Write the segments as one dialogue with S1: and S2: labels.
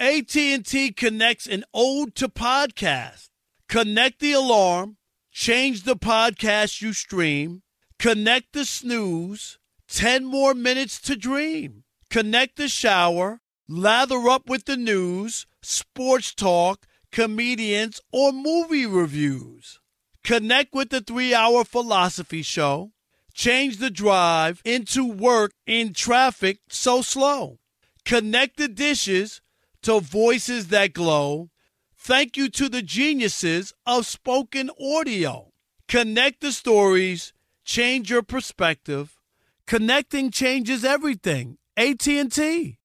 S1: AT&T connects an ode to podcast. Connect the alarm, change the podcast you stream, connect the snooze, 10 more minutes to dream. Connect the shower, lather up with the news, sports talk, comedians, or movie reviews. Connect with the 3-hour philosophy show. Change the drive into work in traffic so slow. Connect the dishes to voices that glow. Thank you to the geniuses of spoken audio. Connect the stories, change your perspective. Connecting changes everything. AT&T.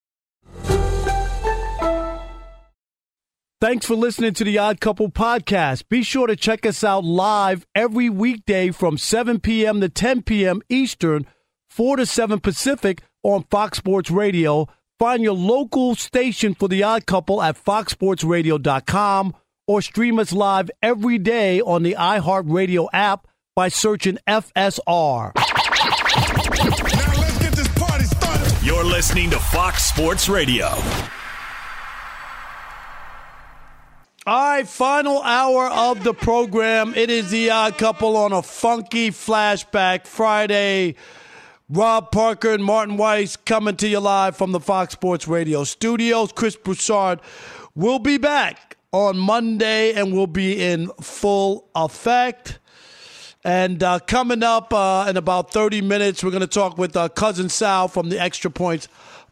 S1: Thanks for listening to the Odd Couple podcast. Be sure to check us out live every weekday from 7 p.m. to 10 p.m. Eastern, 4 to 7 Pacific on Fox Sports Radio. Find your local station for the Odd Couple at foxsportsradio.com or stream us live every day on the iHeartRadio app by searching FSR. Now let's get this party started.
S2: You're listening to Fox Sports Radio.
S1: All right, final hour of the program. It is the odd couple on a funky flashback Friday. Rob Parker and Martin Weiss coming to you live from the Fox Sports Radio studios. Chris Broussard will be back on Monday and will be in full effect. And uh, coming up uh, in about 30 minutes, we're going to talk with uh, Cousin Sal from the Extra Points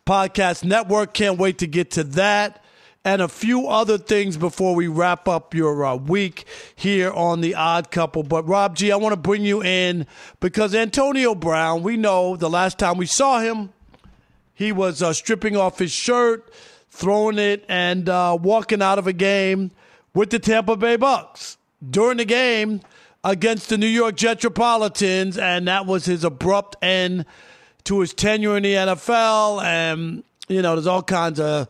S1: Podcast Network. Can't wait to get to that and a few other things before we wrap up your uh, week here on the Odd Couple. But Rob G, I want to bring you in because Antonio Brown, we know the last time we saw him, he was uh, stripping off his shirt, throwing it, and uh, walking out of a game with the Tampa Bay Bucks during the game against the New York Jetropolitans, and that was his abrupt end to his tenure in the NFL. And you know, there's all kinds of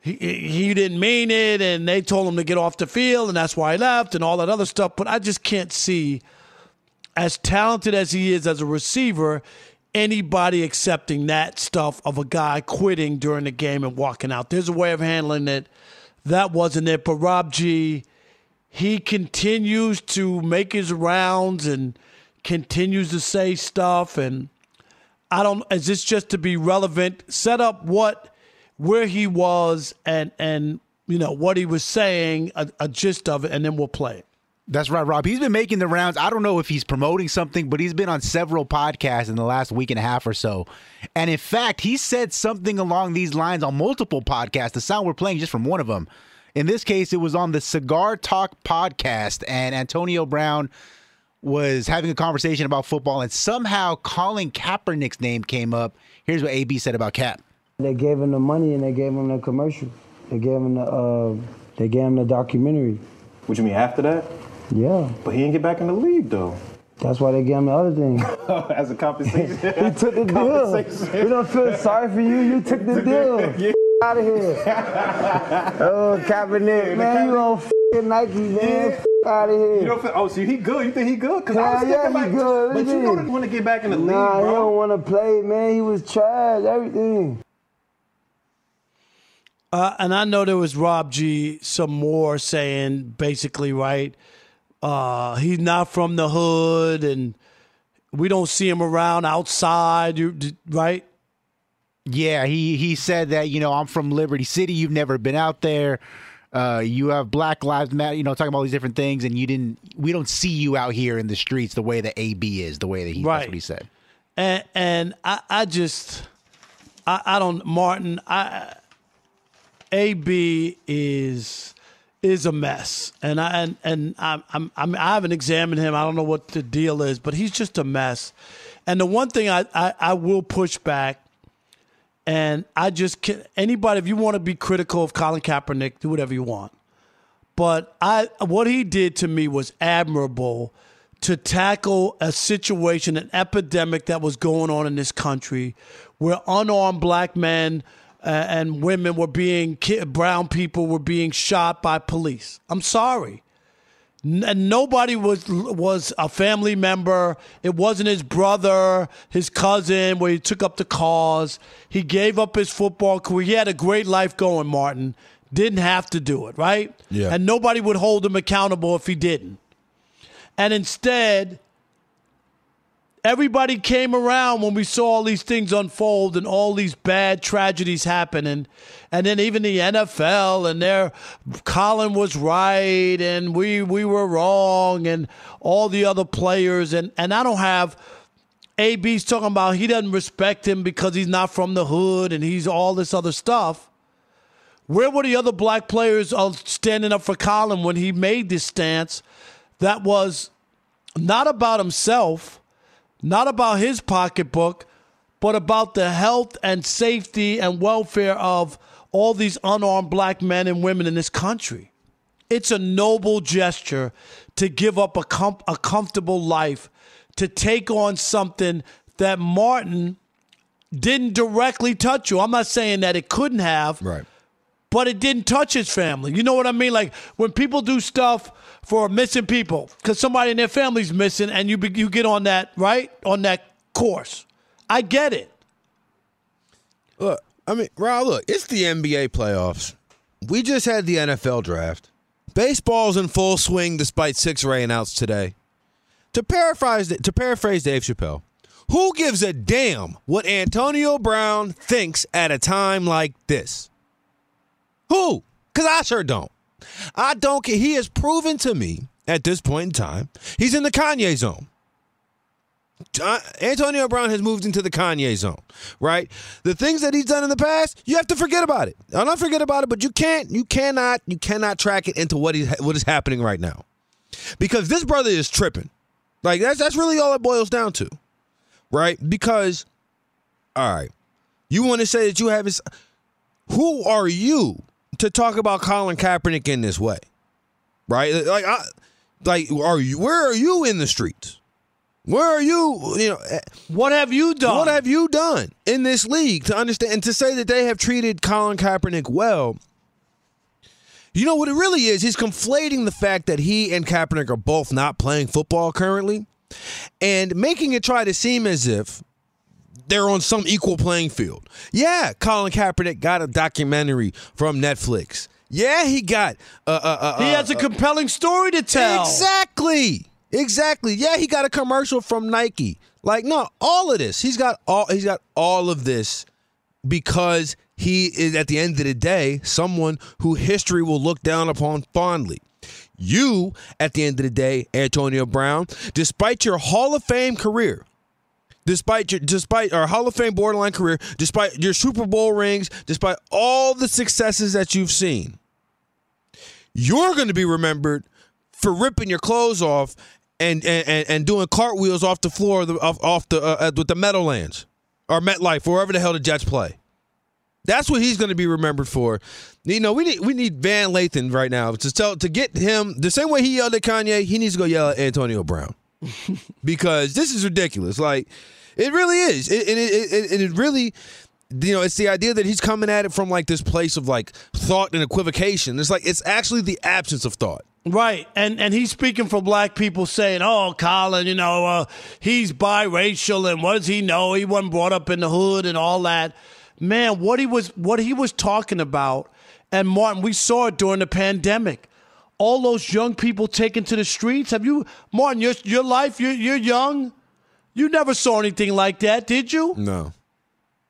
S1: he, he didn't mean it and they told him to get off the field and that's why he left and all that other stuff. But I just can't see, as talented as he is as a receiver, anybody accepting that stuff of a guy quitting during the game and walking out. There's a way of handling it. That wasn't it. But Rob G, he continues to make his rounds and continues to say stuff. And I don't, is this just to be relevant? Set up what where he was and and you know what he was saying, a, a gist of it, and then we'll play it.
S3: That's right, Rob. He's been making the rounds. I don't know if he's promoting something, but he's been on several podcasts in the last week and a half or so. And in fact, he said something along these lines on multiple podcasts. The sound we're playing just from one of them. In this case, it was on the Cigar Talk podcast, and Antonio Brown was having a conversation about football, and somehow Colin Kaepernick's name came up. Here's what AB said about Kap.
S4: They gave him the money and they gave him the commercial. They gave him the uh, they gave him the documentary.
S5: What you mean after that?
S4: Yeah,
S5: But he didn't get back in the league though.
S4: that's why they gave him the other thing.
S5: As a compensation.
S4: he took the deal. We don't feel sorry for you. You took the deal. out of here. oh, Kaepernick, man, you on f***ing Nike, man. F- out of here.
S5: You don't feel, oh, so he good? You think he good? Cause I was
S4: yeah,
S5: thinking
S4: he
S5: like,
S4: good. What
S5: But
S4: you
S5: you know
S4: mean?
S5: they want to get back in the
S4: Nah,
S5: league,
S4: he
S5: bro.
S4: don't want to play, man. He was trash, everything.
S1: Uh, and I know there was Rob G. Some more saying basically right. Uh, he's not from the hood, and we don't see him around outside. You right?
S3: Yeah, he he said that you know I'm from Liberty City. You've never been out there. Uh, you have Black Lives Matter. You know, talking about all these different things, and you didn't. We don't see you out here in the streets the way that AB is. The way that he.
S1: Right.
S3: That's what he said.
S1: And and I, I just I, I don't Martin. I AB is is a mess, and I and and I'm, I'm, I'm I haven't examined him. I don't know what the deal is, but he's just a mess. And the one thing I I, I will push back, and I just can, anybody if you want to be critical of Colin Kaepernick, do whatever you want. But I what he did to me was admirable to tackle a situation, an epidemic that was going on in this country, where unarmed black men uh, and women were being brown people were being shot by police. I'm sorry. N- And nobody was was a family member. It wasn't his brother, his cousin, where he took up the cause. He gave up his football career. He had a great life going, Martin. Didn't have to do it, right?
S6: Yeah.
S1: And nobody would hold him accountable if he didn't. And instead, everybody came around when we saw all these things unfold and all these bad tragedies happen and and then even the NFL and their Colin was right and we we were wrong and all the other players and and I don't have AB's talking about he doesn't respect him because he's not from the hood and he's all this other stuff. Where were the other black players standing up for Colin when he made this stance that was not about himself, not about his pocketbook, but about the health and safety and welfare of all these unarmed black men and women in this country? It's a noble gesture to give up a, com- a comfortable life to take on something that Martin didn't directly touch you. I'm not saying that it couldn't have,
S6: Right.
S1: but it didn't touch his family. You know what I mean? Like when people do stuff for missing people because somebody in their family's missing, and you you get on that right on that course. I get it.
S6: Look, I mean, Rob, look, it's the NBA playoffs. We just had the NFL draft. Baseball's in full swing despite six rainouts today. To paraphrase, to paraphrase Dave Chappelle, who gives a damn what Antonio Brown thinks at a time like this? Who? Because I sure don't. I don't care. He has proven to me at this point in time he's in the Kanye zone. Uh, Antonio Brown has moved into the Kanye zone, right? The things that he's done in the past, you have to forget about it. I'll not forget about it, but you can't, you cannot, you cannot track it into what is what is happening right now, because this brother is tripping. Like that's that's really all it boils down to, right? Because, all right, you want to say that you have his. Who are you to talk about Colin Kaepernick in this way, right? Like, I, like, are you? Where are you in the streets? Where are you? You know, eh,
S1: What have you done?
S6: what have you done in this league to understand and to say that they have treated Colin Kaepernick well? You know what it really is? He's conflating the fact that he and Kaepernick are both not playing football currently and making it try to seem as if they're on some equal playing field. Yeah, Colin Kaepernick got a documentary from Netflix. Yeah, he got uh, uh, uh,
S1: he has a compelling story to tell.
S6: Exactly. Exactly. Yeah, he got a commercial from Nike. Like, no, all of this. He's got all he's got all of this because he is at the end of the day someone who history will look down upon fondly. You, at the end of the day, Antonio Brown, despite your Hall of Fame career, despite your despite our Hall of Fame borderline career, despite your Super Bowl rings, despite all the successes that you've seen, you're going to be remembered for ripping your clothes off and and, and, doing cartwheels off the floor of the, off, off the uh, uh, with the Meadowlands or MetLife, wherever the hell the Jets play. That's what he's going to be remembered for. You know, we need we need Van Lathan right now to tell to get him the same way he yelled at Kanye. He needs to go yell at Antonio Brown because this is ridiculous. Like it really is, it, and it, it, it, it really. You know, it's the idea that he's coming at it from like this place of like thought and equivocation. It's like it's actually the absence of thought.
S1: Right, and and he's speaking for black people, saying, "Oh, Colin, you know, uh, he's biracial, and what does he know? He wasn't brought up in the hood and all that." Man, what he was what he was talking about, and Martin, we saw it during the pandemic. All those young people taken to the streets. Have you, Martin? Your your life, you're you're young. You never saw anything like that, did you?
S6: No.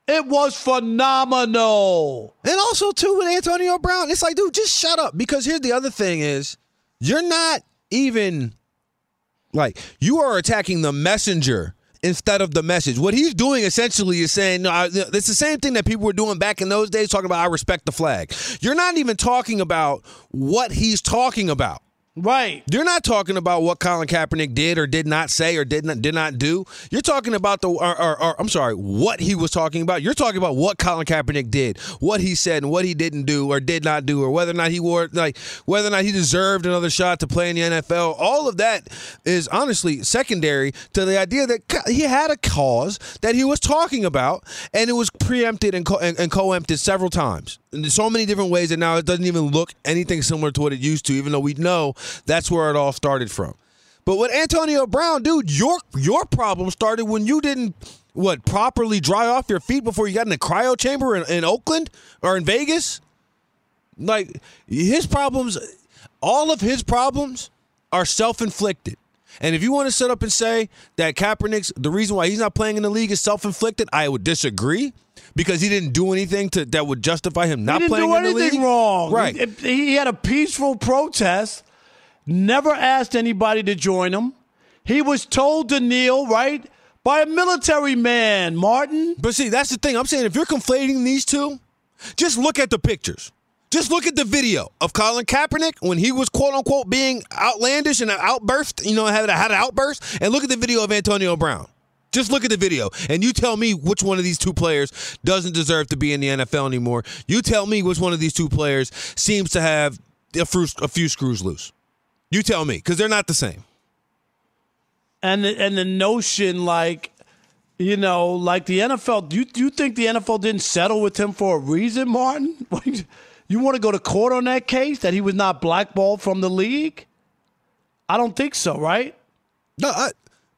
S1: It was phenomenal.
S6: And also too with Antonio Brown, it's like, dude, just shut up. Because here's the other thing is, you're not even like you are attacking the messenger instead of the message. What he's doing essentially is saying, no, it's the same thing that people were doing back in those days, talking about I respect the flag. You're not even talking about what he's talking about.
S1: Right.
S6: You're not talking about what Colin Kaepernick did or did not say or did not did not do. You're talking about the or, or, or, I'm sorry, what he was talking about. You're talking about what Colin Kaepernick did, what he said, and what he didn't do or did not do, or whether or not he wore like whether or not he deserved another shot to play in the NFL. All of that is honestly secondary to the idea that he had a cause that he was talking about, and it was preempted and, co- and, and co-empted several times in so many different ways that now it doesn't even look anything similar to what it used to, even though we know that's where it all started from. But with Antonio Brown, dude, your your problem started when you didn't what properly dry off your feet before you got in the cryo chamber in, in Oakland or in Vegas. Like his problems, all of his problems are self inflicted. And if you want to sit up and say that Kaepernick's the reason why he's not playing in the league is self inflicted, I would disagree because he didn't do anything to that would justify him not
S1: he didn't
S6: playing
S1: do
S6: in the
S1: anything
S6: league.
S1: wrong.
S6: Right.
S1: He, he had a peaceful protest. Never asked anybody to join him. He was told to kneel, right, by a military man, Martin.
S6: But see, that's the thing. I'm saying if you're conflating these two, just look at the pictures. Just look at the video of Colin Kaepernick when he was quote unquote being outlandish and an outburst, you know, had, had an outburst, and look at the video of Antonio Brown. Just look at the video and you tell me which one of these two players doesn't deserve to be in the NFL anymore. You tell me which one of these two players seems to have a few, a few screws loose. You tell me because they're not the same.
S1: And the, and the notion, like, you know, like the NFL, do you, do you think the NFL didn't settle with him for a reason, Martin? You want to go to court on that case that he was not blackballed from the league? I don't think so, right?
S6: No, I,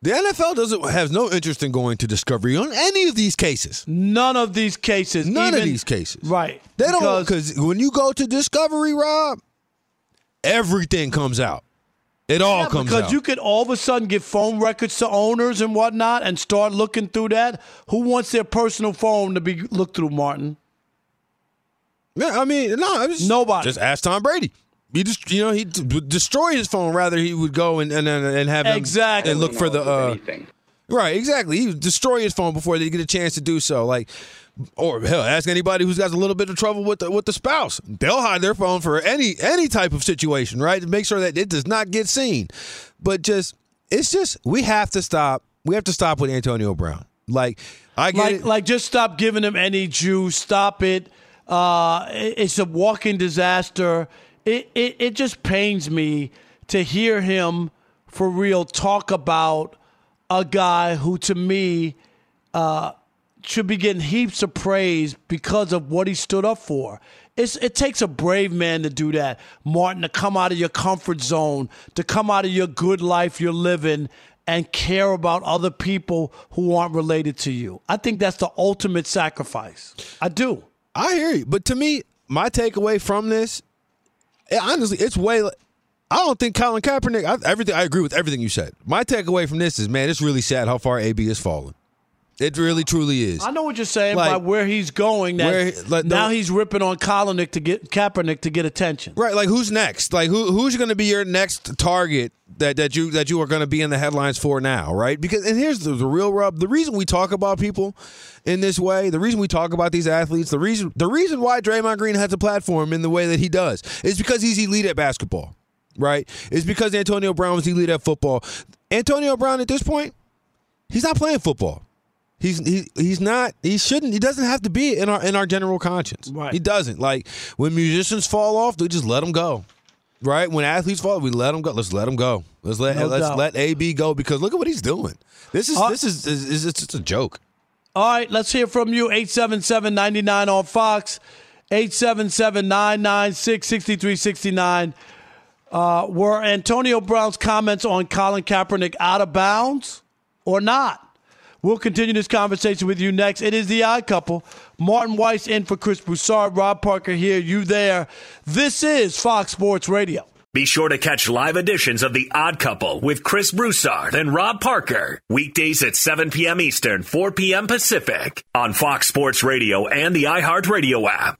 S6: the NFL doesn't has no interest in going to discovery on any of these cases.
S1: None of these cases.
S6: None
S1: even,
S6: of these cases.
S1: Right.
S6: They don't because when you go to discovery, Rob, everything comes out. It all
S1: yeah,
S6: comes
S1: because
S6: out.
S1: you could all of a sudden give phone records to owners and whatnot and start looking through that. Who wants their personal phone to be looked through, Martin?
S6: Yeah, I mean, no, it
S1: nobody.
S6: Just ask Tom Brady. He just, you know, he would destroy his phone rather he would go and and, and have them
S1: exactly
S6: and look for the uh, right. Exactly, he would destroy his phone before they get a chance to do so. Like, or hell, ask anybody who's got a little bit of trouble with the with the spouse. They'll hide their phone for any any type of situation, right, to make sure that it does not get seen. But just, it's just we have to stop. We have to stop with Antonio Brown. Like, I get
S1: like,
S6: it.
S1: like just stop giving him any juice. Stop it. Uh, it's a walking disaster. It, it it just pains me to hear him for real talk about a guy who to me uh, should be getting heaps of praise because of what he stood up for. It's, it takes a brave man to do that, Martin, to come out of your comfort zone, to come out of your good life you're living and care about other people who aren't related to you. I think that's the ultimate sacrifice. I do.
S6: I hear you, but to me, my takeaway from this, honestly, it's way. I don't think Colin Kaepernick. I, everything I agree with everything you said. My takeaway from this is, man, it's really sad how far AB has fallen. It really, truly is.
S1: I know what you're saying
S6: Like,
S1: by where he's going. That
S6: where- like,
S1: now
S6: the-
S1: he's ripping on Kaepernick to get Kaepernick to get attention.
S6: Right, like who's next? Like who who's going to be your next target that, that you that you are going to be in the headlines for now, right? Because and here's the, the real rub. The reason we talk about people in this way, the reason we talk about these athletes, the reason the reason why Draymond Green has a platform in the way that he does is because he's elite at basketball, right? It's because Antonio Brown was elite at football. Antonio Brown at this point, he's not playing football. He's he, he's not. He shouldn't. He doesn't have to be in our in our general conscience.
S1: Right.
S6: He doesn't. Like when musicians fall off, we just let them go. Right. When athletes fall, we let them go. Let's let them go. Let's let
S1: No
S6: let's
S1: doubt.
S6: let AB go because look at what he's doing. This is
S1: Uh,
S6: this is, is, is it's just a joke.
S1: All right, let's hear from you. 877 99 on Fox. 877 996 6369. Uh, Were Antonio Brown's comments on Colin Kaepernick out of bounds or not? We'll continue this conversation with you next. It is the odd couple. Martin Weiss in for Chris Broussard. Rob Parker here, you there. This is Fox Sports Radio.
S2: Be sure to catch live editions of The Odd Couple with Chris Broussard and Rob Parker. Weekdays at 7 p.m. Eastern, 4 p.m. Pacific on Fox Sports Radio and the iHeartRadio app.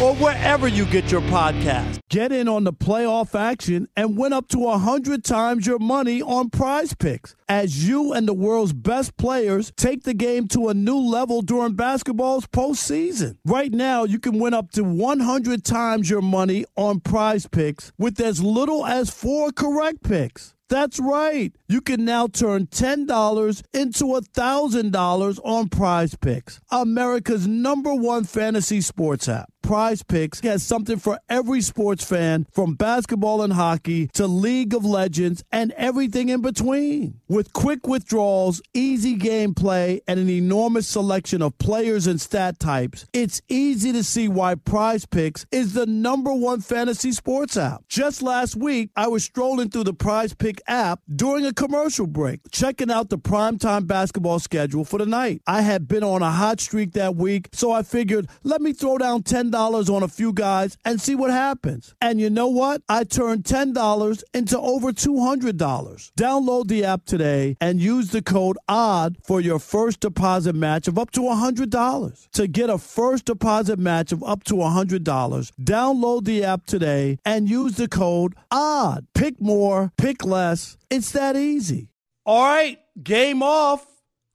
S1: or wherever you get your podcast. Get in on the playoff action and win up to 100 times your money on prize picks as you and the world's best players take the game to a new level during basketball's postseason. Right now, you can win up to 100 times your money on prize picks with as little as four correct picks. That's right. You can now turn $10 into $1,000 on prize picks, America's number one fantasy sports app. Prize Picks has something for every sports fan, from basketball and hockey to League of Legends and everything in between. With quick withdrawals, easy gameplay, and an enormous selection of players and stat types, it's easy to see why Prize Picks is the number one fantasy sports app. Just last week, I was strolling through the Prize App during a commercial break, checking out the primetime basketball schedule for the night. I had been on a hot streak that week, so I figured, let me throw down $10 on a few guys and see what happens. And you know what? I turned $10 into over $200. Download the app today and use the code ODD for your first deposit match of up to $100. To get a first deposit match of up to $100, download the app today and use the code ODD. Pick more, pick less. It's that easy. All right, game off.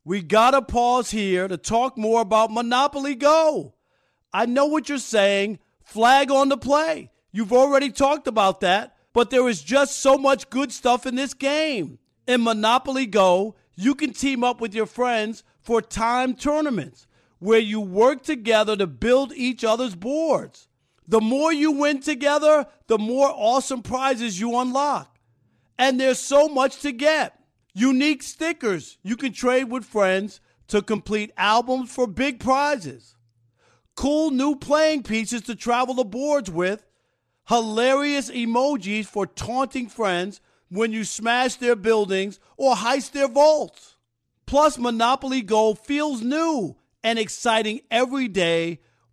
S1: We got to pause here to talk more about Monopoly Go. I know what you're saying. Flag on the play. You've already talked about that, but there is just so much good stuff in this game. In Monopoly Go, you can team up with your friends for time tournaments where you work together to build each other's boards. The more you win together, the more awesome prizes you unlock. And there's so much to get. Unique stickers you can trade with friends to complete albums for big prizes cool new playing pieces to travel the boards with, hilarious emojis for taunting friends when you smash their buildings or heist their vaults. Plus, Monopoly Go feels new and exciting every day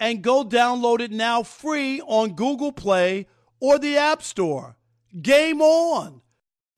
S1: and go download it now free on Google Play or the App Store. Game on!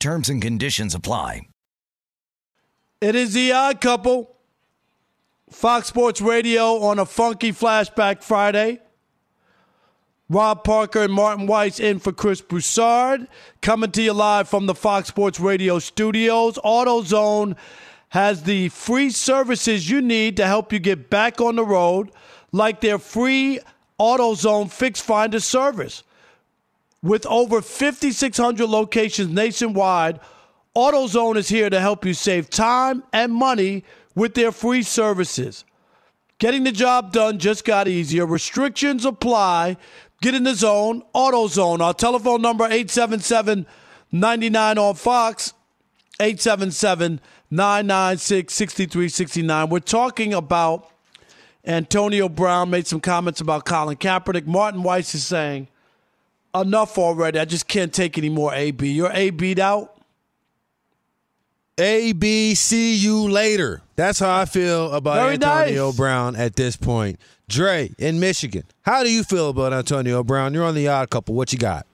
S7: Terms and conditions apply.
S1: It is the odd couple. Fox Sports Radio on a funky flashback Friday. Rob Parker and Martin Weiss in for Chris Broussard. Coming to you live from the Fox Sports Radio studios. AutoZone has the free services you need to help you get back on the road, like their free AutoZone Fix Finder service. With over 5,600 locations nationwide, AutoZone is here to help you save time and money with their free services. Getting the job done just got easier. Restrictions apply. Get in the zone, AutoZone. Our telephone number 877 99 on Fox, 877 996 6369. We're talking about Antonio Brown made some comments about Colin Kaepernick. Martin Weiss is saying, enough already. I just can't take any more AB. You're AB'd out?
S6: A B see you later. That's how I feel about
S1: Very
S6: Antonio
S1: nice.
S6: Brown at this point. Dre in Michigan. How do you feel about Antonio Brown? You're on the odd couple. What you got?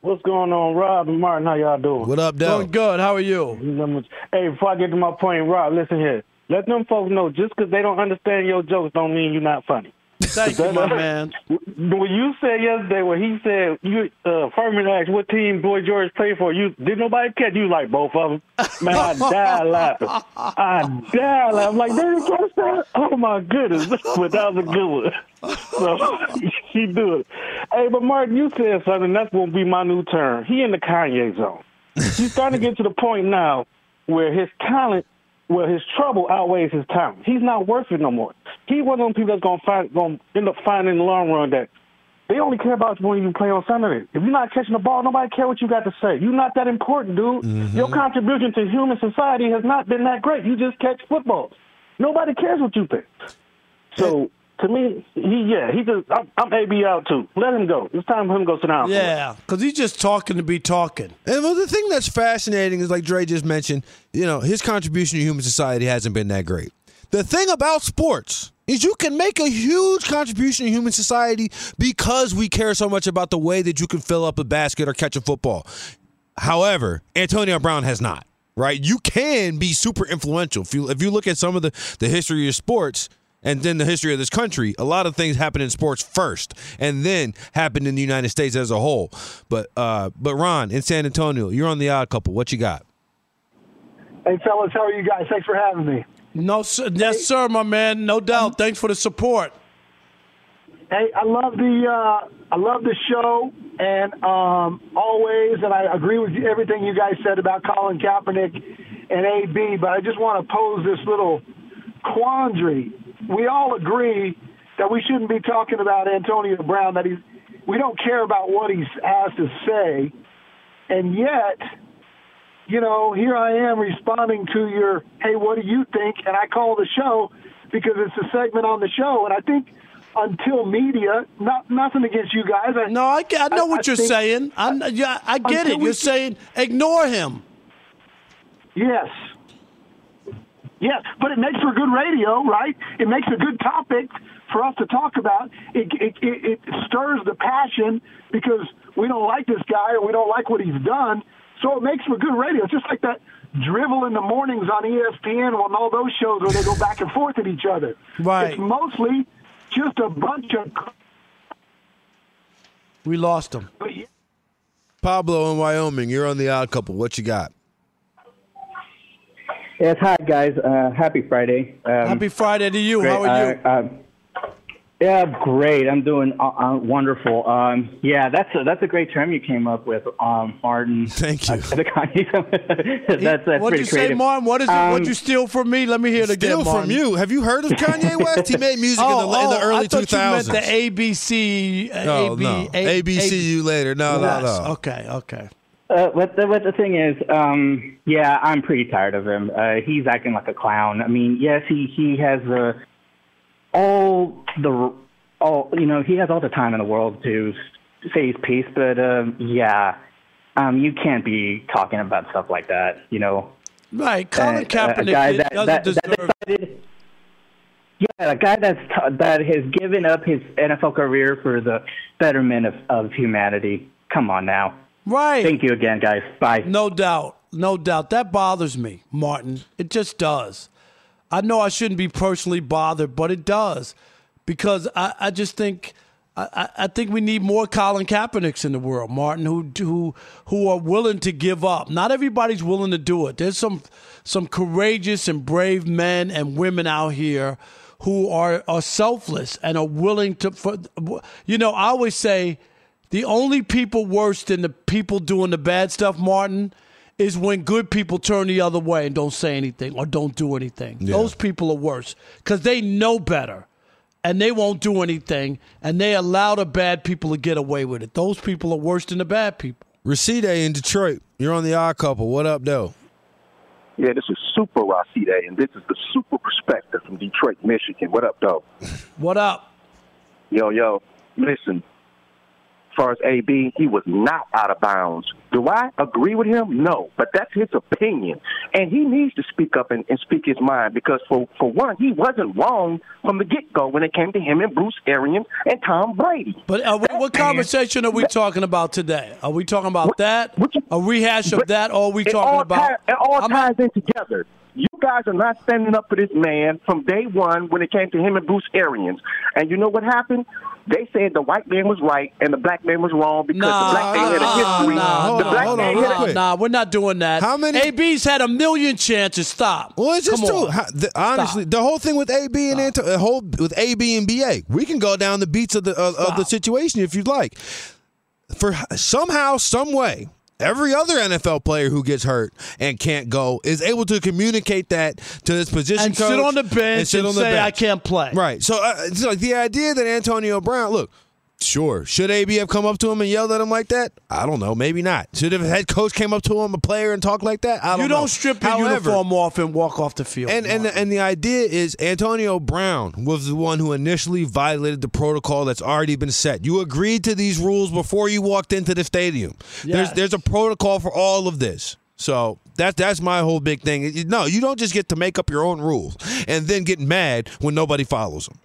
S8: What's going on, Rob and Martin? How y'all doing?
S6: What up, Dell?
S1: Doing good. How are you?
S8: Hey, before I get to my point, Rob, listen here. Let them folks know just because they don't understand your jokes don't mean you're not funny.
S1: Thank you, my man.
S8: When you said yesterday, when he said you uh, Furman asked what team Boy George played for, you did nobody catch you like both of them. Man, I died laughing. I died laughing. I'm like, they didn't catch that. Oh my goodness, but that was a good one. So she do it. Hey, but Martin, you said something. That's gonna be my new term. He in the Kanye zone. He's starting to get to the point now where his talent well, his trouble outweighs his talent. He's not worth it no more. He's one of them people that's gonna find, gonna end up finding in the long run that they only care about when you play on Sunday. If you're not catching the ball, nobody care what you got to say. You're not that important, dude. Mm-hmm. Your contribution to human society has not been that great. You just catch footballs. Nobody cares what you think. So to me, he yeah, he just I'm, I'm AB out too. Let him go. It's time for him to go sit down.
S1: Yeah, because he's just talking to be talking.
S6: And well, the thing that's fascinating is, like Dre just mentioned, you know, his contribution to human society hasn't been that great. The thing about sports is you can make a huge contribution to human society because we care so much about the way that you can fill up a basket or catch a football. However, Antonio Brown has not. Right? You can be super influential. If you if you look at some of the the history of sports, and then the history of this country, a lot of things happen in sports first, and then happen in the United States as a whole. But uh, but Ron in San Antonio, you're on the odd couple. What you got?
S9: Hey, fellas, how are you guys? Thanks for having me.
S1: No, sir. Yes, sir, my man. No doubt. Thanks for the support.
S9: Hey, I love the uh, I love the show, and um, always, and I agree with everything you guys said about Colin Kaepernick and AB. But I just want to pose this little quandary. We all agree that we shouldn't be talking about Antonio Brown. That he's we don't care about what he has to say, and yet, you know, here I am responding to your hey, what do you think? And I call the show because it's a segment on the show, and I think until media, not nothing against you guys. I,
S1: no, I, I know what you're
S9: think-
S1: saying. I, yeah, I get it. You're saying ignore him.
S9: Yes. Yes, but it makes for good radio, right? It makes a good topic for us to talk about. It, it, it, it stirs the passion because we don't like this guy or we don't like what he's done. So it makes for good radio. It's just like that drivel in the mornings on ESPN on all those shows where they go back and forth at each other.
S1: Right.
S9: It's mostly just a bunch of.
S1: We lost him.
S6: Pablo in Wyoming, you're on the odd couple. What you got?
S10: Yes, hi guys. Uh, happy Friday. Um,
S1: Happy Friday to you.
S10: great.
S1: How are you?
S10: Uh, uh, yeah, great. I'm doing uh, uh, wonderful. Um, yeah, that's a, that's a great term you came up with, um, Martin.
S6: Thank you.
S10: that's that's
S1: What'd
S10: pretty
S1: you say,
S10: creative.
S1: Martin? What is it? What'd
S10: Um,
S1: you steal from me? Let me hear it again.
S6: Steal from you. Have you heard of Kanye West? He made music in, the, in the
S1: oh,
S6: early
S1: I thought
S6: 2000s.
S1: You meant the ABC. Uh,
S6: No,
S1: AB,
S6: no.
S1: A-
S6: ABC you later. No, no, no.
S1: Okay, okay.
S10: Uh, but the, but the thing is, um, yeah, I'm pretty tired of him. Uh, he's acting like a clown. I mean, yes, he he has uh, all the all you know he has all the time in the world to say his piece, but um, yeah, um, you can't be talking about stuff like that. You know,
S1: Right, Colin
S10: Uh,
S1: Kaepernick
S10: a guy
S1: it
S10: that-
S1: doesn't
S10: that-
S1: deserve.
S10: that decided- yeah, a guy that's t- that has given up his NFL career for the betterment of, of humanity. Come on now.
S1: Right.
S10: Thank you again, guys. Bye.
S1: No doubt. No doubt. That bothers me, Martin. It just does. I know I shouldn't be personally bothered, but it does. Because I, I just think I, I- think we need more Colin Kaepernicks in the world, Martin, who who who are willing to give up. Not everybody's willing to do it. There's some some courageous and brave men and women out here who are are selfless and are willing to for you know, I always say the only people worse than the people doing the bad stuff, Martin, is when good people turn the other way and don't say anything or don't do anything. Those people are worse because they know better and they won't do anything and they allow the bad people to get away with it. Those people are worse than the bad people.
S6: Raside in Detroit. You're on the odd couple. What up, though?
S11: Yeah, this is Super Rosita, and this is the Super Perspective from Detroit, Michigan. What up, though?
S1: What up?
S11: Yo, yo, listen. As far as AB, he was not out of bounds. Do I agree with him? No, but that's his opinion, and he needs to speak up and, and speak his mind because, for for one, he wasn't wrong from the get go when it came to him and Bruce Arians and Tom Brady.
S1: But uh, what, what conversation are we talking about today? Are we talking about that? A rehash of that, or are we talking about?
S11: Tie, it all ties in together. You guys are not standing up for this man from day one when it came to him and Bruce Arians. And you know what happened? They said the white man was right and the black man was wrong because the black man had a history.
S1: Nah,
S11: the
S1: nah,
S11: black
S1: hold
S11: man
S1: on,
S11: had a
S1: nah, nah, we're not doing that. How many? AB's had a million chances. Stop.
S6: Well, it's just
S1: Come
S6: true.
S1: on.
S6: How- the- honestly, the whole thing with AB and Anto- the whole with AB and BA, we can go down the beats of the of, of the situation if you'd like. For somehow, some way, every other NFL player who gets hurt and can't go is able to communicate that to his position
S1: And
S6: coach
S1: sit on the bench
S6: and, sit
S1: and
S6: on the
S1: say, "I can't play."
S6: Right. So, uh, it's like the idea that Antonio Brown, look. Sure. Should AB have come up to him and yelled at him like that? I don't know. Maybe not. Should have head coach came up to him, a player, and talk like that? I don't
S1: You don't strip your
S6: However-
S1: uniform off and walk off the field.
S6: and and the, and the idea is Antonio Brown was the one who initially violated the protocol that's already been set. You agreed to these rules before you walked into the stadium. There's
S1: Yes.
S6: there's a protocol for all of this. So that's that's my whole big thing. No, you don't just get to make up your own rules and then get mad when nobody follows them.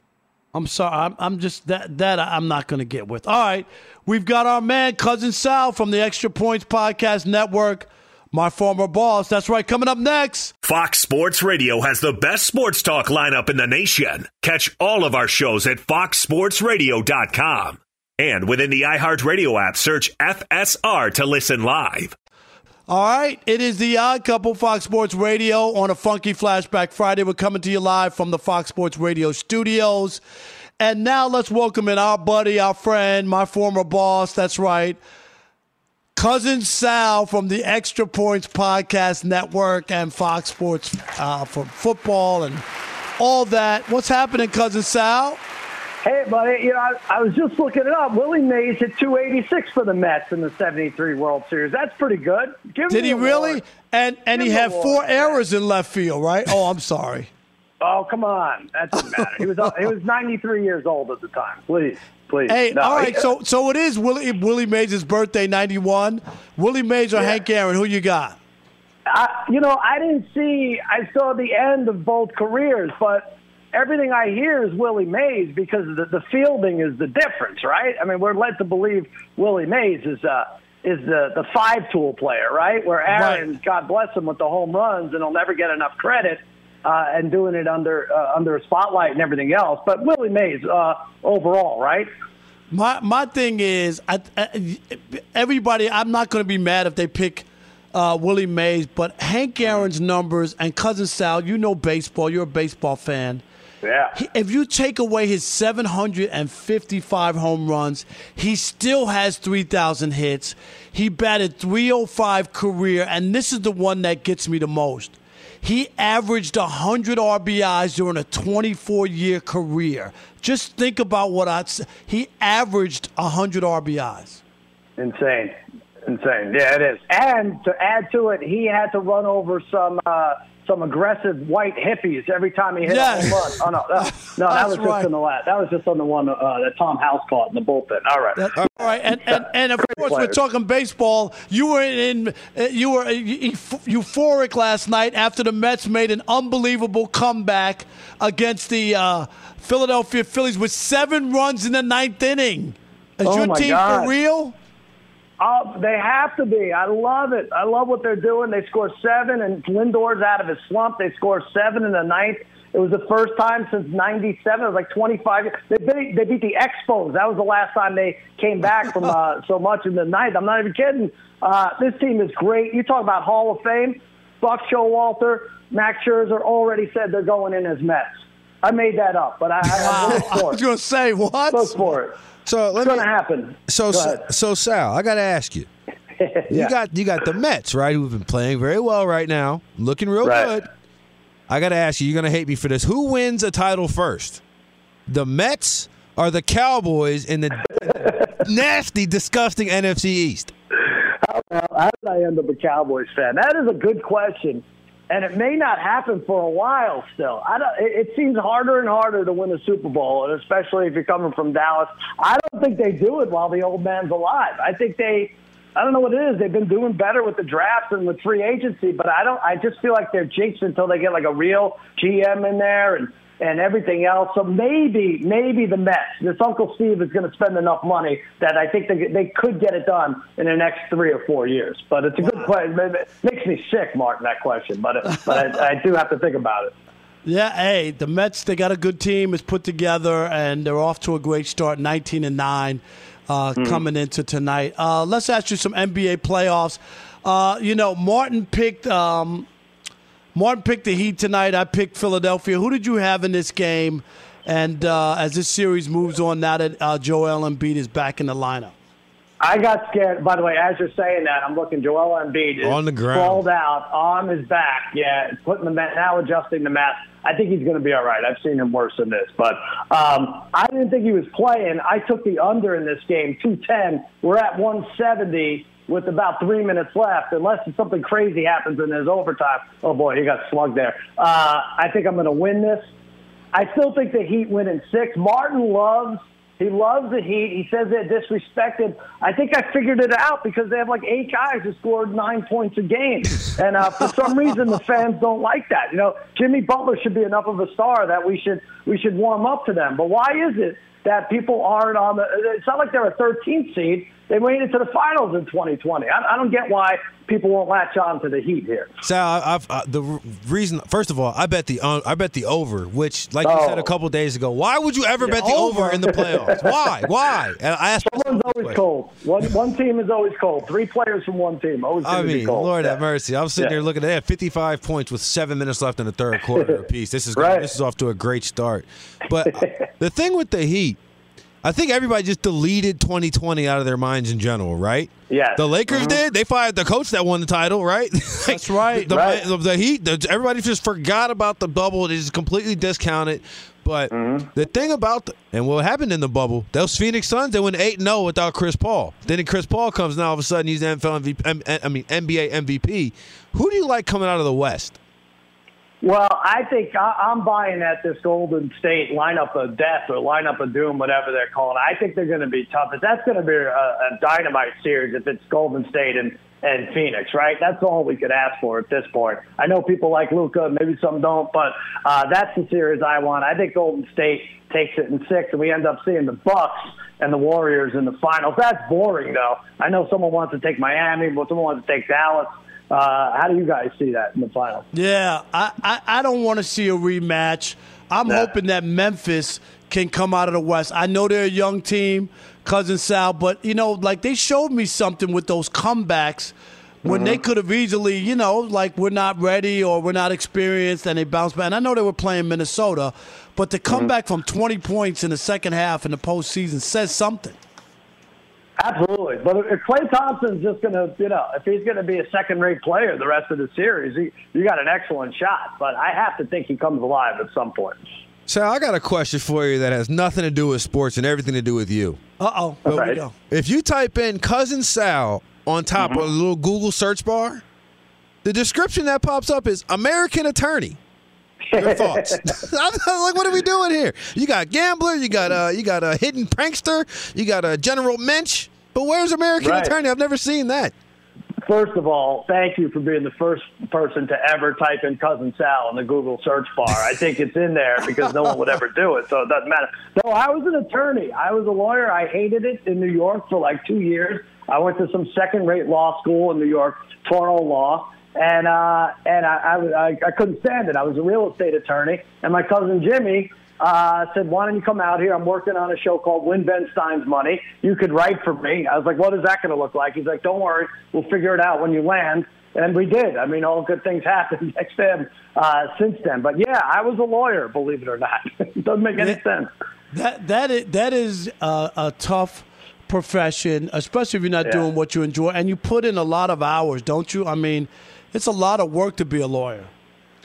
S1: I'm sorry. I'm, I'm just that that I'm not going to get with. All right, we've got our man cousin Sal from the Extra Points Podcast Network, my former boss. That's right. Coming up next.
S2: Fox Sports Radio has the best sports talk lineup in the nation. Catch all of our shows at foxsportsradio.com. And within the iHeartRadio app, search FSR to listen live.
S1: All right, it is the Odd Couple Fox Sports Radio on a funky flashback Friday. We're coming to you live from the Fox Sports Radio studios. And now let's welcome in our buddy, our friend, my former boss. That's right. Cousin Sal from the Extra Points Podcast Network and Fox Sports uh, for football and all that. What's happening, Cousin Sal?
S12: Hey, buddy, you know, I, I was just looking it up. Willie Mays hit 286 for the Mets in the 73 World Series. That's pretty good. Give
S1: Did he
S12: award.
S1: really? And and he
S12: Give him
S1: had four errors in left field, right? Oh, I'm sorry.
S12: Oh, come on. That doesn't matter. He was uh, he was 93 years old at the time. Please, please.
S1: Hey,
S12: No,
S1: all right.
S12: he-
S1: So so it is Willie Willie Mays' birthday, ninety one. Willie Mays or Hank Aaron? Who you got?
S12: I, you know, I didn't see. I saw the end of both careers, but everything I hear is Willie Mays because the, the fielding is the difference, right? I mean, we're led to believe Willie Mays is uh, is the the five tool player, right? Where Aaron, God bless him, with the home runs, and he'll never get enough credit. Uh, and doing it under uh, under a spotlight and everything else, but Willie Mays uh, overall, right?
S1: My my thing is, I, I, everybody. I'm not going to be mad if they pick uh, Willie Mays, but Hank Aaron's numbers and cousin Sal. You know baseball. You're a baseball fan.
S12: Yeah.
S1: He- If you take away his 755 home runs, he still has 3,000 hits. He batted 305 career, and this is the one that gets me the most. He averaged 100 RBIs during a 24 year career. Just think about what I said. he averaged 100 RBIs.
S12: Insane. Insane. Yeah, it is. And to add to it, he had to run over some uh, some aggressive white hippies every time he hit
S1: Yes.
S12: a home run. Oh no, that, no, that was just
S1: right.
S12: in the last. That was just on the one uh, that Tom House caught in the bullpen. All right.
S1: All right, and, and, and of
S12: Great
S1: course we're talking baseball. You were in, uh, you were euphoric last night after the Mets made an unbelievable comeback against the uh, Philadelphia Phillies with seven runs in the ninth inning. Is
S12: Oh,
S1: your team
S12: God.
S1: for real?
S12: Oh, they have to be. I love it. I love what they're doing. They score seven, and Lindor's out of his slump. They score seven in the ninth. It was the first time since '97. It was like 25. years. They beat, they beat the Expos. That was the last time they came back from uh, so much in the ninth. I'm not even kidding. Uh, this team is great. You talk about Hall of Fame. Buck Showalter, Max Scherzer already said they're going in as Mets. I made that up, but I, I, I
S1: was going to say what?
S12: Look for it.
S6: So let
S12: It's going to happen.
S6: So
S12: Go
S6: so Sal, I got to ask you.
S12: Yeah.
S6: You got you got the Mets right, who've been playing very well right now, looking real
S12: Right.
S6: good. I got to ask you. You're going to hate me for this. Who wins a title first? The Mets or the Cowboys in the nasty, disgusting NFC East?
S12: How, how did I end up a Cowboys fan? That is a good question, and it may not happen for a while still. I don't. It, it seems harder and harder to win a Super Bowl, and especially if you're coming from Dallas. I don't think they do it while the old man's alive. I think they. I don't know what it is. They've been doing better with the draft and with free agency, but I don't. I just feel like they're jinxed until they get like a real GM in there and and everything else. So maybe, maybe the Mets, this Uncle Steve is going to spend enough money that I think they, they could get it done in the next three or four years. But it's a good question. It makes me sick, Martin, that question. But but I, I do have to think about it.
S1: Yeah, hey, the Mets they got a good team, is put together, and they're off to a great start, nineteen and nine, uh, coming into tonight. Uh, let's ask you some NBA playoffs. Uh, you know, Martin picked um, Martin picked the Heat tonight. I picked Philadelphia. Who did you have in this game? And uh, as this series moves on, now that uh, Joel Embiid is back in the lineup.
S12: I got scared. By the way, as you're saying that, I'm looking. Joel Embiid is
S6: On the ground.
S12: sprawled out on his back. Yeah, putting the mat, now adjusting the mat. I think he's going to be all right. I've seen him worse than this, but um, I didn't think he was playing. I took the under in this game, 210. We're at 170 with about three minutes left, unless something crazy happens in his overtime. Oh boy, he got slugged there. Uh, I think I'm going to win this. I still think the Heat win in six. Martin loves he loves the Heat. He says they're disrespected. I think I figured it out because they have like eight guys who scored nine points a game, and uh, for some reason the fans don't like that. You know, Jimmy Butler should be enough of a star that we should we should warm up to them. But why is it that people aren't on the? It's not like they're a 13th seed. They made it to the finals in 2020. I, I don't get why people won't latch on to the Heat here.
S6: Sal, I- I've, uh, the reason, first of all, I bet the un, I bet the over, which, like you
S12: Oh.
S6: said a couple days ago, why would you ever
S12: Yeah,
S6: bet the over.
S12: over.
S6: in the playoffs? why? Why? And I asked.
S12: Someone's always cold. One one team is always cold. Three players from one team always.
S6: I mean. Lord
S12: Yeah.
S6: have mercy. I'm sitting
S12: Yeah.
S6: there looking at 55 points with seven minutes left in the third quarter apiece. This is
S12: Right.
S6: this is off to a great start. But the thing with the Heat, I think everybody just deleted 2020 out of their minds in general, right?
S12: Yes.
S6: The Lakers
S12: Mhm.
S6: did. They fired the coach that won the title, right?
S1: That's right.
S6: The,
S12: Right.
S6: the, the Heat, the, everybody just forgot about the bubble. They just completely discounted. But
S12: Mm-hmm.
S6: the thing about the, and what happened in the bubble, those Phoenix Suns, they went eight and zero without Chris Paul. Then Chris Paul comes now all of a sudden he's the NFL MVP. M- I mean NBA MVP. Who do you like coming out of the West?
S12: Well, I think I, I'm buying at this Golden State lineup of death or lineup of doom, whatever they're calling. I think they're going to be tough. But That's going to be a, a dynamite series if it's Golden State and and Phoenix, right? That's all we could ask for at this point. I know people like Luka, maybe some don't, but uh, that's the series I want. I think Golden State takes it in six, and we end up seeing the Bucks and the Warriors in the finals. That's boring, though. I know someone wants to take Miami, but someone wants to take Dallas. Uh, how do you guys see that in the final?
S1: Yeah, I, I, I don't want to see a rematch. I'm
S12: Nah.
S1: hoping that Memphis can come out of the West. I know they're a young team, cousin Sal, but you know, like they showed me something with those comebacks when they could have easily, you know, like we're not ready or we're not experienced, and they bounced back. And I know they were playing Minnesota, but to come back from 20 points in the second half in the postseason says something.
S12: Absolutely. But if Klay Thompson's just going to, you know, if he's going to be a second rate player the rest of the series, he, you got an excellent shot. But I have to think he comes alive at some point.
S6: Sal, I got a question for you that has nothing to do with sports and everything to do with you.
S1: Uh oh. Here we go.
S6: If you type in cousin Sal on top of a little Google search bar, the description that pops up is American attorney. Your thoughts? I'm like, what are we doing here? You got gambler, you got uh, you got a hidden prankster, you got a general mensch. But where's American
S12: Right.
S6: attorney? I've never seen that.
S12: First of all, thank you for being the first person to ever type in Cousin Sal in the Google search bar. I think it's in there because no one would ever do it, so it doesn't matter. No, I was an attorney. I was a lawyer. I hated it in New York for like two years. I went to some second-rate law school in New York, Touro Law, and uh, and I, I, I I couldn't stand it. I was a real estate attorney, and my cousin Jimmy uh, said, "Why don't you come out here? I'm working on a show called Win Ben Stein's Money. You could write for me." I was like, "What is that going to look like?" He's like, "Don't worry, we'll figure it out when you land." And we did. I mean, all good things happen next him uh, since then. But yeah, I was a lawyer, believe it or not. it doesn't make any sense.
S1: That that is, that is uh, a tough profession, especially if you're not
S12: Yeah.
S1: doing what you enjoy, and you put in a lot of hours, don't you? I mean, it's a lot of work to be a lawyer.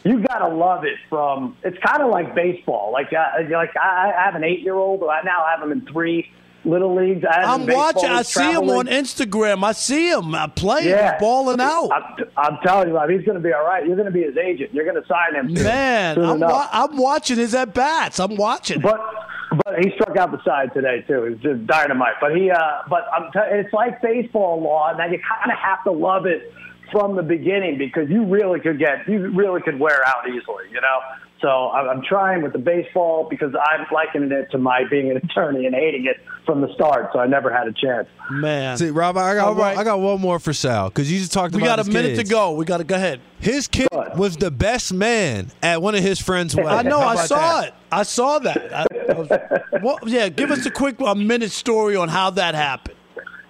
S12: You gotta love it. From it's kind of like baseball. Like uh, like I, I have an eight year old. I now have him in three little leagues. I
S1: i'm watching. I
S12: he's
S1: see him on Instagram. I see him uh, playing,
S12: Yeah.
S1: He's balling out.
S12: I'm, I'm telling you, Bob, he's going to be all right. You're going to be his agent. You're going to sign him. soon-
S1: Man,
S12: soon
S1: I'm, wa- I'm watching his at bats. I'm watching.
S12: But but he struck out the side today too. Was just dynamite. But he uh, but I'm t- it's like baseball law, and then you kind of have to love it from the beginning because you really could get you really could wear out easily, you know. So I'm I'm trying with the baseball because I'm likening it to my being an attorney and hating it from the start. So I never had a chance.
S1: Man,
S6: See, Rob, I got
S1: All
S6: one,
S1: right.
S6: I got one more for Sal because you just talked
S1: we
S6: about We
S1: got a minute
S6: kids.
S1: to go. We got to go ahead.
S6: His kid was the best man at one of his friends' weddings.
S1: I know. I saw
S6: that?
S1: it. I saw that. I, I was, well, yeah, give us a quick a minute story on how that happened.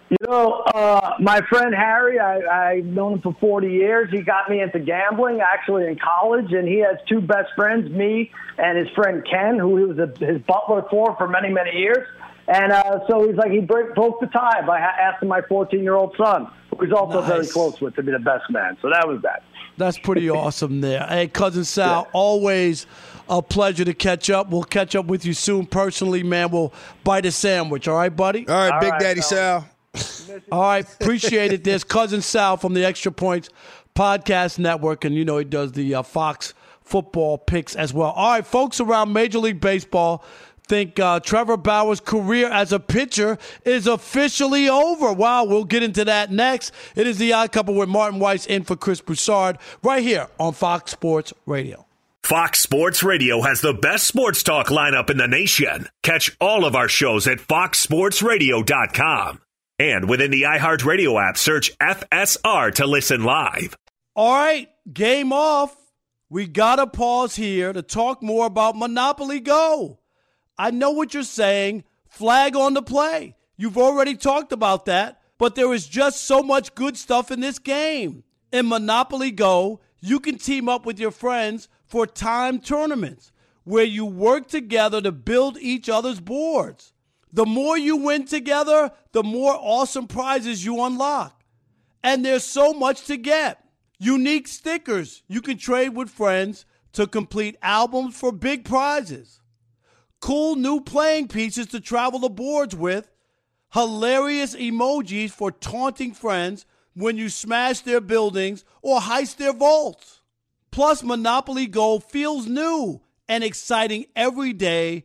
S12: You know, uh, my friend Harry, I, I've known him for 40 years. He got me into gambling actually in college, and he has two best friends, me and his friend Ken, who he was a, his butler for for many, many years. And uh, so he's like, he break, broke the tie by ha- asking my 14 year old son, who he's also very close with, to be the best man. So that was that.
S1: That's pretty awesome there. Hey, cousin Sal, always a pleasure to catch up. We'll catch up with you soon personally, man. We'll bite a sandwich. All right, buddy?
S6: All right, Big Daddy Sal.
S1: All right, appreciate it. There's cousin Sal from the Extra Points Podcast Network, and you know he does the uh, Fox football picks as well. All right, folks around Major League Baseball think uh, Trevor Bauer's career as a pitcher is officially over. Wow, we'll get into that next. It is the Odd Couple with Martin Weiss in for Chris Broussard right here on Fox Sports Radio.
S2: Fox Sports Radio has the best sports talk lineup in the nation. Catch all of our shows at foxsportsradio.com. And within the iHeartRadio app, search FSR to listen live.
S1: All right, game off. We got to pause here to talk more about Monopoly Go. I know what you're saying. Flag on the play. You've already talked about that, but there is just so much good stuff in this game. In Monopoly Go, you can team up with your friends for time tournaments where you work together to build each other's boards. The more you win together, the more awesome prizes you unlock. And there's so much to get. Unique stickers you can trade with friends to complete albums for big prizes. Cool new playing pieces to travel the boards with. Hilarious emojis for taunting friends when you smash their buildings or heist their vaults. Plus, Monopoly Go feels new and exciting every day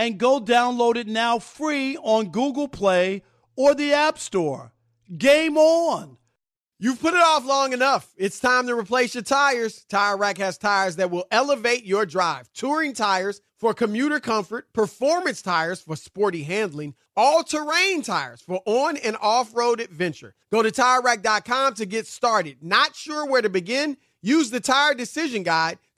S1: and go download it now free on Google Play or the App Store. Game on!
S13: You've put it off long enough. It's time to replace your tires. Tire Rack has tires that will elevate your drive. Touring tires for commuter comfort, performance tires for sporty handling, all-terrain tires for on and off-road adventure. Go to TireRack.com to get started. Not sure where to begin? Use the Tire Decision Guide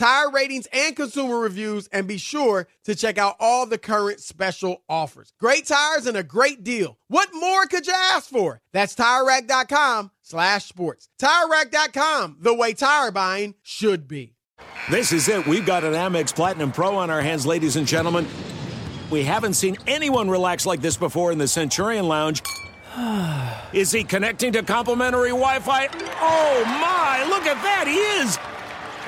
S13: tire ratings, and consumer reviews, and be sure to check out all the current special offers. Great tires and a great deal. What more could you ask for? That's TireRack.com slash sports. TireRack.com, the way tire buying should be.
S14: This is it. We've got an Amex Platinum Pro on our hands, ladies and gentlemen. We haven't seen anyone relax like this before in the Centurion Lounge. Is he connecting to complimentary Wi Fi? Oh my, look at that, he is!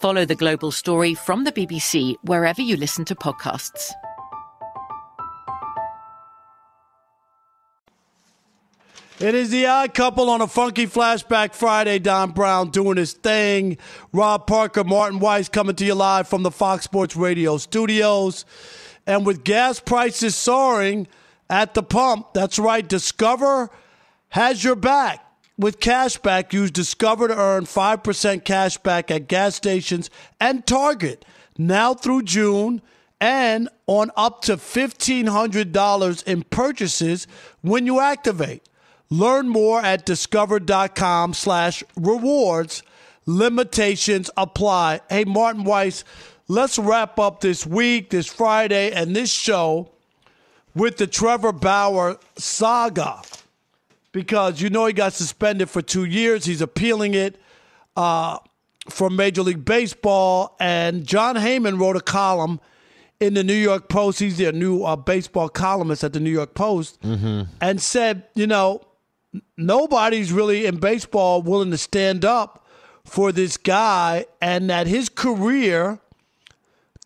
S15: Follow the global story from the BBC wherever you listen to podcasts.
S1: It is the odd couple on a funky flashback Friday. Don Brown doing his thing. Rob Parker, Martin Weiss coming to you live from the Fox Sports Radio studios. And with gas prices soaring at the pump, that's right, Discover has your back. With cashback, use Discover to earn 5% cashback at gas stations and Target now through June and on up to $1,500 in purchases when you activate. Learn more at discover.com slash rewards. Limitations apply. Hey, Martin Weiss, let's wrap up this week, this Friday, and this show with the Trevor Bauer saga. Because you know he got suspended for two years. He's appealing it uh, from Major League Baseball. And Jon Heyman wrote a column in the New York Post. He's their new uh, baseball columnist at the New York Post.
S6: Mm-hmm.
S1: And said, you know, nobody's really in baseball willing to stand up for this guy and that his career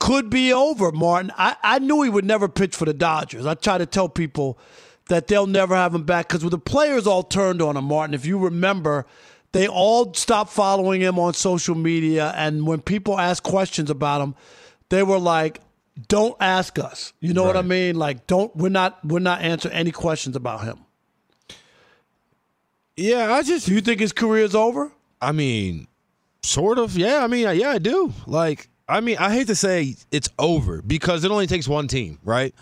S1: could be over, Martin. I, I knew he would never pitch for the Dodgers. I try to tell people that they'll never have him back because the players all turned on him, Martin. If you remember, they all stopped following him on social media. And when people asked questions about him, they were like, don't ask us. You know what I mean? Like, don't, we're not, we're not answering any questions about him.
S6: Yeah, I just.
S1: Do you think his career is over?
S6: I mean, sort of. Yeah, I mean, yeah, I do. Like, I mean, I hate to say it's over because it only takes one team, right?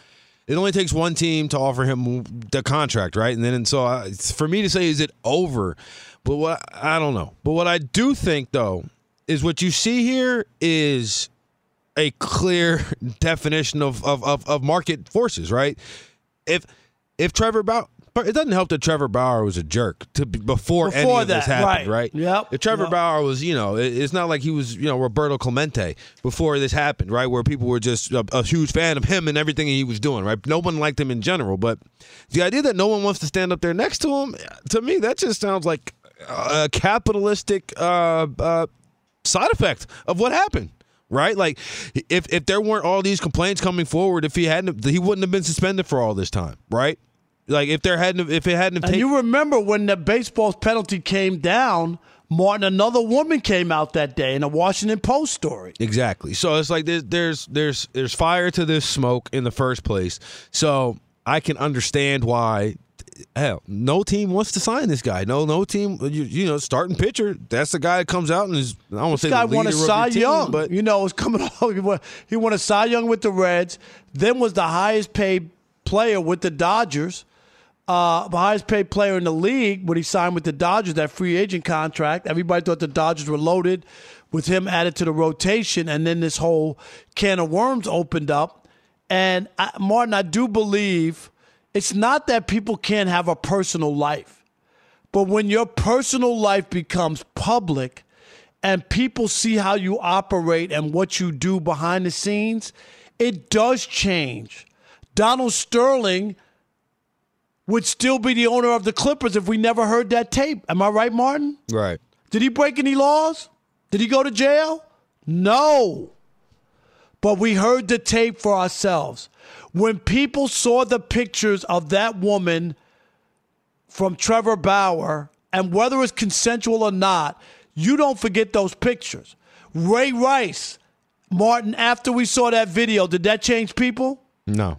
S6: It only takes one team to offer him the contract, right? And then, and so I, for me to say, is it over? But what I don't know. But what I do think, though, is what you see here is a clear definition of of, of, of market forces, right? If if Trevor Bauer But it doesn't help that Trevor Bauer was a jerk to before, any
S1: Before
S6: of this happened,
S1: right.
S6: right?
S1: Yep,
S6: If Trevor
S1: yep.
S6: Bauer was, you know, it- it's not like he was, you know, Roberto Clemente before this happened, right? Where people were just a, a huge fan of him and everything he was doing, right? No one liked him in general, but the idea that no one wants to stand up there next to him, to me, that just sounds like a capitalistic uh, uh, side effect of what happened. Right, like if if there weren't all these complaints coming forward, if he hadn't, he wouldn't have been suspended for all this time, right? Like if there hadn't, if it hadn't taken,
S1: you remember when the baseball's penalty came down, Martin, another woman came out that day in a Washington Post story.
S6: Exactly. So it's like there's there's there's there's fire to this smoke in the first place. So I can understand why. Hell, no team wants to sign this guy. No, no team. You, you know, starting pitcher. That's the guy that comes out and is. I don't want to say
S1: This guy won a Cy
S6: team,
S1: Young,
S6: but
S1: you know, was coming off. He won, he won a Cy Young with the Reds, then was the highest paid player with the Dodgers, uh, the highest paid player in the league when he signed with the Dodgers that free agent contract. Everybody thought the Dodgers were loaded with him added to the rotation, and then this whole can of worms opened up. And I, Martin, I do believe it's not that people can't have a personal life. But when your personal life becomes public and people see how you operate and what you do behind the scenes, it does change. Donald Sterling would still be the owner of the Clippers if we never heard that tape. Am I right, Martin?
S6: right.
S1: Did he break any laws? Did he go to jail? No. But we heard the tape for ourselves. When people saw the pictures of that woman from Trevor Bauer, and whether it's consensual or not, you don't forget those pictures. Ray Rice, Martin, after we saw that video, did that change people?
S6: No.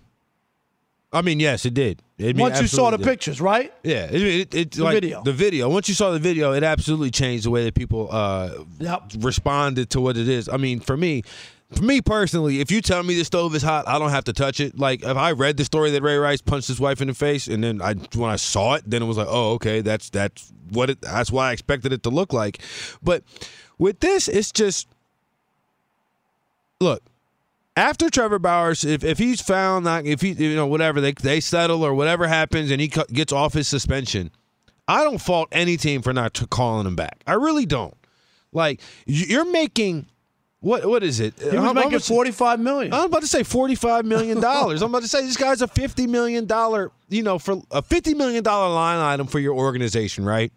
S6: I mean, yes, it did. It,
S1: Once you saw the
S6: did.
S1: pictures, right?
S6: Yeah, it, it, it,
S1: The
S6: like
S1: video.
S6: The video. Once you saw the video, it absolutely changed the way that people uh, responded to what it is. I mean, for me, for me personally, if you tell me the stove is hot, I don't have to touch it. Like if I read the story that Ray Rice punched his wife in the face, and then I when I saw it, then it was like, oh, okay, that's that's what it. That's what I expected it to look like. But with this, it's just look after Trevor Bauer's, if, if he's found not if he you know whatever they they settle or whatever happens and he cu- gets off his suspension, I don't fault any team for not t- calling him back. I really don't. Like you- you're making what what is it?
S1: He was
S6: how
S1: making forty five million.
S6: I'm about to say forty-five million dollars. I'm about to say this guy's a fifty million dollar, you know, for a fifty million dollar line item for your organization, right?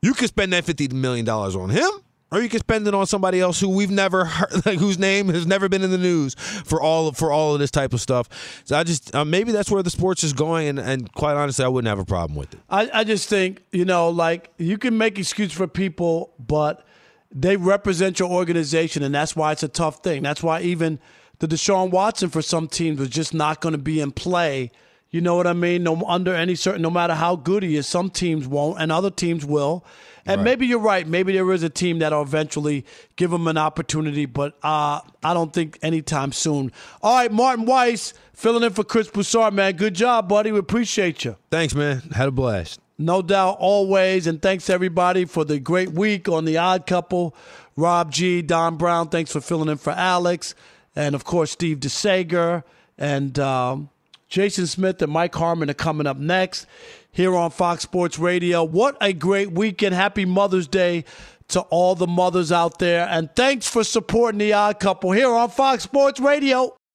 S6: You could spend that fifty million dollars on him, or you could spend it on somebody else who we've never heard, like whose name has never been in the news for all of for all of this type of stuff. So I just uh, maybe that's where the sports is going, and, and quite honestly, I wouldn't have a problem with it.
S1: I, I just think, you know, like you can make excuses for people, but they represent your organization, and that's why it's a tough thing. That's why even the Deshaun Watson for some teams was just not going to be in play. You know what I mean? No under any certain, no matter how good he is, some teams won't, and other teams will. And maybe you're right. Maybe there is a team that'll eventually give him an opportunity, but uh, I don't think anytime soon. All right, Martin Weiss filling in for Chris Broussard, man. Good job, buddy. We appreciate you.
S6: Thanks, man. Had a blast.
S1: No doubt, always. And thanks everybody for the great week on The Odd Couple. Rob G, Don Brown, thanks for filling in for Alex. And of course, Steve DeSager and um, Jason Smith and Mike Harmon are coming up next here on Fox Sports Radio. What a great weekend. Happy Mother's Day to all the mothers out there. And thanks for supporting The Odd Couple here on Fox Sports Radio.